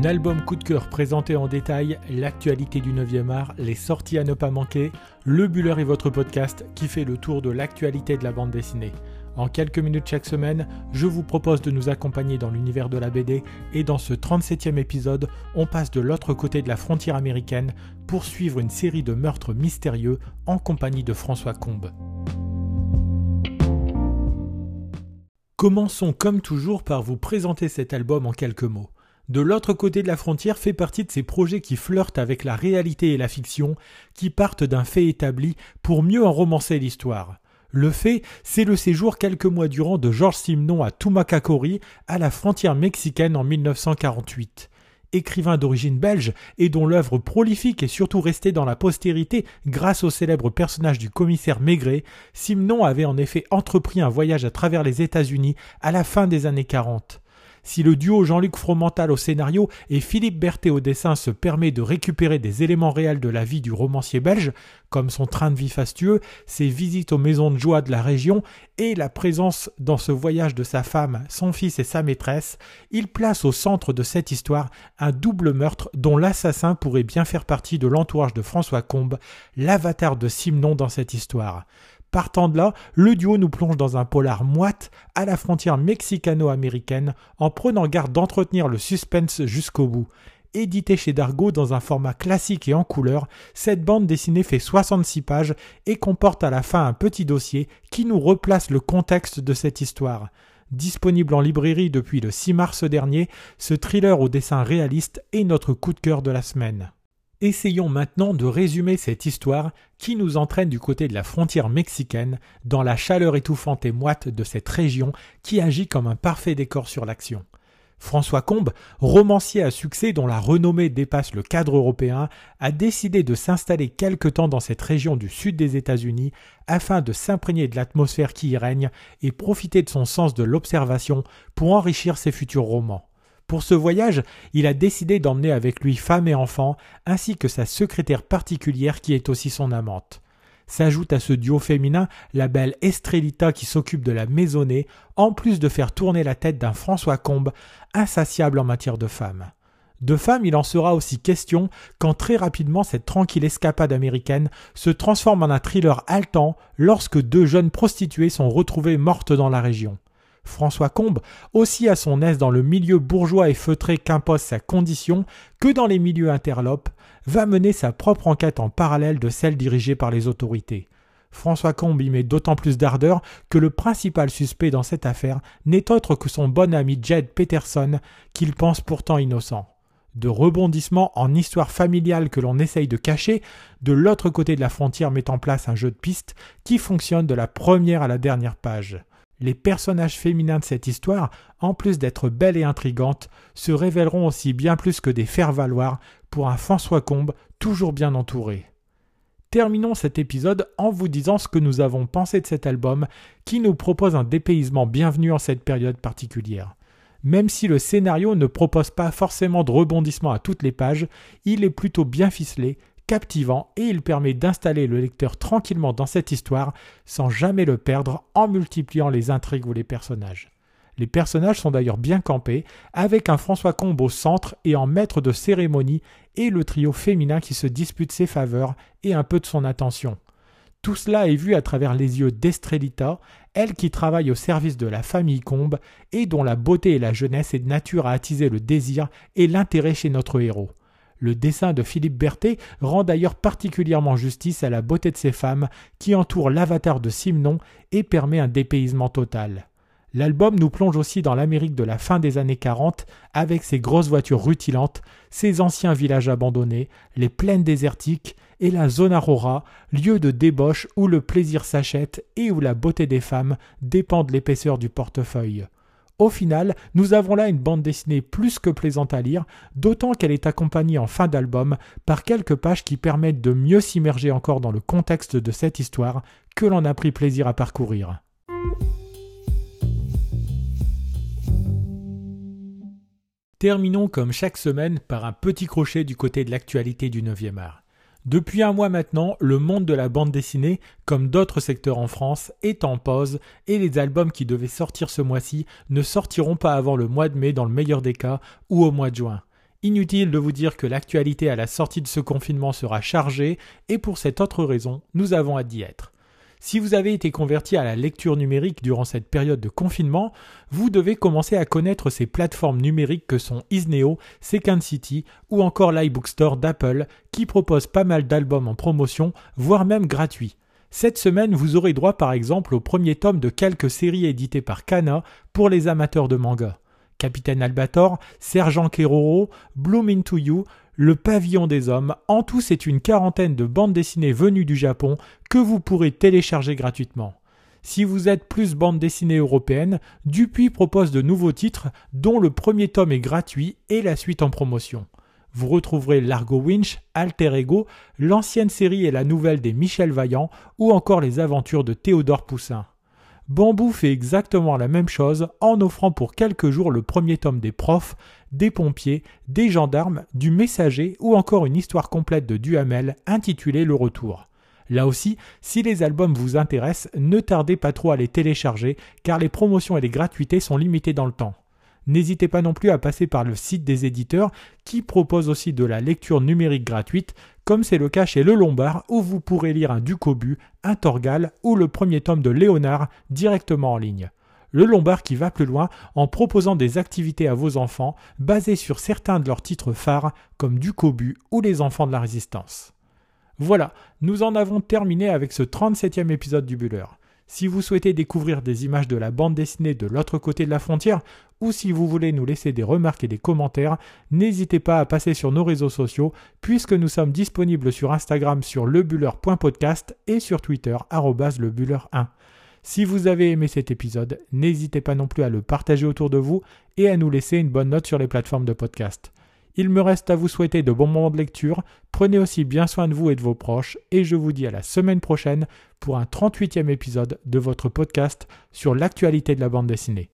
Un album coup de cœur présenté en détail, l'actualité du 9e art, les sorties à ne pas manquer, Le Buller est votre podcast qui fait le tour de l'actualité de la bande dessinée. En quelques minutes chaque semaine, je vous propose de nous accompagner dans l'univers de la BD et dans ce 37e épisode, on passe de l'autre côté de la frontière américaine pour suivre une série de meurtres mystérieux en compagnie de François Combe. Commençons comme toujours par vous présenter cet album en quelques mots. De l'autre côté de la frontière fait partie de ces projets qui flirtent avec la réalité et la fiction, qui partent d'un fait établi pour mieux en romancer l'histoire. Le fait, c'est le séjour quelques mois durant de Georges Simenon à Tumacacori, à la frontière mexicaine en 1948. Écrivain d'origine belge et dont l'œuvre prolifique est surtout restée dans la postérité grâce au célèbre personnage du commissaire Maigret, Simenon avait en effet entrepris un voyage à travers les États-Unis à la fin des années 40. Si le duo Jean-Luc Fromental au scénario et Philippe Berthet au dessin se permet de récupérer des éléments réels de la vie du romancier belge, comme son train de vie fastueux, ses visites aux maisons de joie de la région et la présence dans ce voyage de sa femme, son fils et sa maîtresse, il place au centre de cette histoire un double meurtre dont l'assassin pourrait bien faire partie de l'entourage de François Combe, l'avatar de Simon dans cette histoire. Partant de là, le duo nous plonge dans un polar moite à la frontière mexicano-américaine en prenant garde d'entretenir le suspense jusqu'au bout. Édité chez Dargo dans un format classique et en couleur, cette bande dessinée fait 66 pages et comporte à la fin un petit dossier qui nous replace le contexte de cette histoire. Disponible en librairie depuis le 6 mars dernier, ce thriller au dessin réaliste est notre coup de cœur de la semaine. Essayons maintenant de résumer cette histoire qui nous entraîne du côté de la frontière mexicaine, dans la chaleur étouffante et moite de cette région qui agit comme un parfait décor sur l'action. François Combe, romancier à succès dont la renommée dépasse le cadre européen, a décidé de s'installer quelque temps dans cette région du sud des États-Unis afin de s'imprégner de l'atmosphère qui y règne et profiter de son sens de l'observation pour enrichir ses futurs romans. Pour ce voyage, il a décidé d'emmener avec lui femme et enfants, ainsi que sa secrétaire particulière qui est aussi son amante. S'ajoute à ce duo féminin la belle Estrellita qui s'occupe de la maisonnée, en plus de faire tourner la tête d'un François Combe, insatiable en matière de femmes. De femmes, il en sera aussi question quand très rapidement cette tranquille escapade américaine se transforme en un thriller haletant lorsque deux jeunes prostituées sont retrouvées mortes dans la région. François Combe, aussi à son aise dans le milieu bourgeois et feutré qu'impose sa condition que dans les milieux interlopes, va mener sa propre enquête en parallèle de celle dirigée par les autorités. François Combe y met d'autant plus d'ardeur que le principal suspect dans cette affaire n'est autre que son bon ami Jed Peterson, qu'il pense pourtant innocent. De rebondissement en histoire familiale que l'on essaye de cacher, de l'autre côté de la frontière met en place un jeu de pistes qui fonctionne de la première à la dernière page. Les personnages féminins de cette histoire, en plus d'être belles et intrigantes, se révéleront aussi bien plus que des faire-valoir pour un François Combe toujours bien entouré. Terminons cet épisode en vous disant ce que nous avons pensé de cet album qui nous propose un dépaysement bienvenu en cette période particulière. Même si le scénario ne propose pas forcément de rebondissement à toutes les pages, il est plutôt bien ficelé captivant et il permet d'installer le lecteur tranquillement dans cette histoire sans jamais le perdre en multipliant les intrigues ou les personnages. Les personnages sont d'ailleurs bien campés, avec un François Combe au centre et en maître de cérémonie, et le trio féminin qui se dispute ses faveurs et un peu de son attention. Tout cela est vu à travers les yeux d'Estrelita, elle qui travaille au service de la famille Combe et dont la beauté et la jeunesse est de nature à attiser le désir et l'intérêt chez notre héros. Le dessin de Philippe Berthet rend d'ailleurs particulièrement justice à la beauté de ces femmes qui entourent l'avatar de Simon et permet un dépaysement total. L'album nous plonge aussi dans l'Amérique de la fin des années 40 avec ses grosses voitures rutilantes, ses anciens villages abandonnés, les plaines désertiques et la zone aurora, lieu de débauche où le plaisir s'achète et où la beauté des femmes dépend de l'épaisseur du portefeuille. Au final, nous avons là une bande dessinée plus que plaisante à lire, d'autant qu'elle est accompagnée en fin d'album par quelques pages qui permettent de mieux s'immerger encore dans le contexte de cette histoire que l'on a pris plaisir à parcourir. Terminons comme chaque semaine par un petit crochet du côté de l'actualité du 9e art. Depuis un mois maintenant, le monde de la bande dessinée, comme d'autres secteurs en France, est en pause et les albums qui devaient sortir ce mois-ci ne sortiront pas avant le mois de mai dans le meilleur des cas ou au mois de juin. Inutile de vous dire que l'actualité à la sortie de ce confinement sera chargée, et pour cette autre raison, nous avons hâte d'y être. Si vous avez été converti à la lecture numérique durant cette période de confinement, vous devez commencer à connaître ces plateformes numériques que sont Isneo, Second City ou encore l'iBookstore d'Apple qui proposent pas mal d'albums en promotion, voire même gratuits. Cette semaine, vous aurez droit par exemple au premier tome de quelques séries éditées par Kana pour les amateurs de manga. Capitaine Albator, Sergent Keroro, Bloom into You, Le Pavillon des Hommes, en tout c'est une quarantaine de bandes dessinées venues du Japon que vous pourrez télécharger gratuitement. Si vous êtes plus bande dessinée européenne, Dupuis propose de nouveaux titres dont le premier tome est gratuit et la suite en promotion. Vous retrouverez Largo Winch, Alter Ego, l'ancienne série et la nouvelle des Michel Vaillant ou encore les aventures de Théodore Poussin. Bambou fait exactement la même chose en offrant pour quelques jours le premier tome des profs, des pompiers, des gendarmes, du messager ou encore une histoire complète de Duhamel intitulée Le Retour. Là aussi, si les albums vous intéressent, ne tardez pas trop à les télécharger car les promotions et les gratuités sont limitées dans le temps. N'hésitez pas non plus à passer par le site des éditeurs qui proposent aussi de la lecture numérique gratuite, comme c'est le cas chez Le Lombard où vous pourrez lire un Ducobu, un Torgal ou le premier tome de Léonard directement en ligne. Le Lombard qui va plus loin en proposant des activités à vos enfants basées sur certains de leurs titres phares comme Ducobu ou Les Enfants de la Résistance. Voilà, nous en avons terminé avec ce 37e épisode du Buller. Si vous souhaitez découvrir des images de la bande dessinée de l'autre côté de la frontière, ou si vous voulez nous laisser des remarques et des commentaires, n'hésitez pas à passer sur nos réseaux sociaux, puisque nous sommes disponibles sur Instagram sur lebuller.podcast et sur Twitter lebuller1. Si vous avez aimé cet épisode, n'hésitez pas non plus à le partager autour de vous et à nous laisser une bonne note sur les plateformes de podcast. Il me reste à vous souhaiter de bons moments de lecture, prenez aussi bien soin de vous et de vos proches, et je vous dis à la semaine prochaine pour un 38e épisode de votre podcast sur l'actualité de la bande dessinée.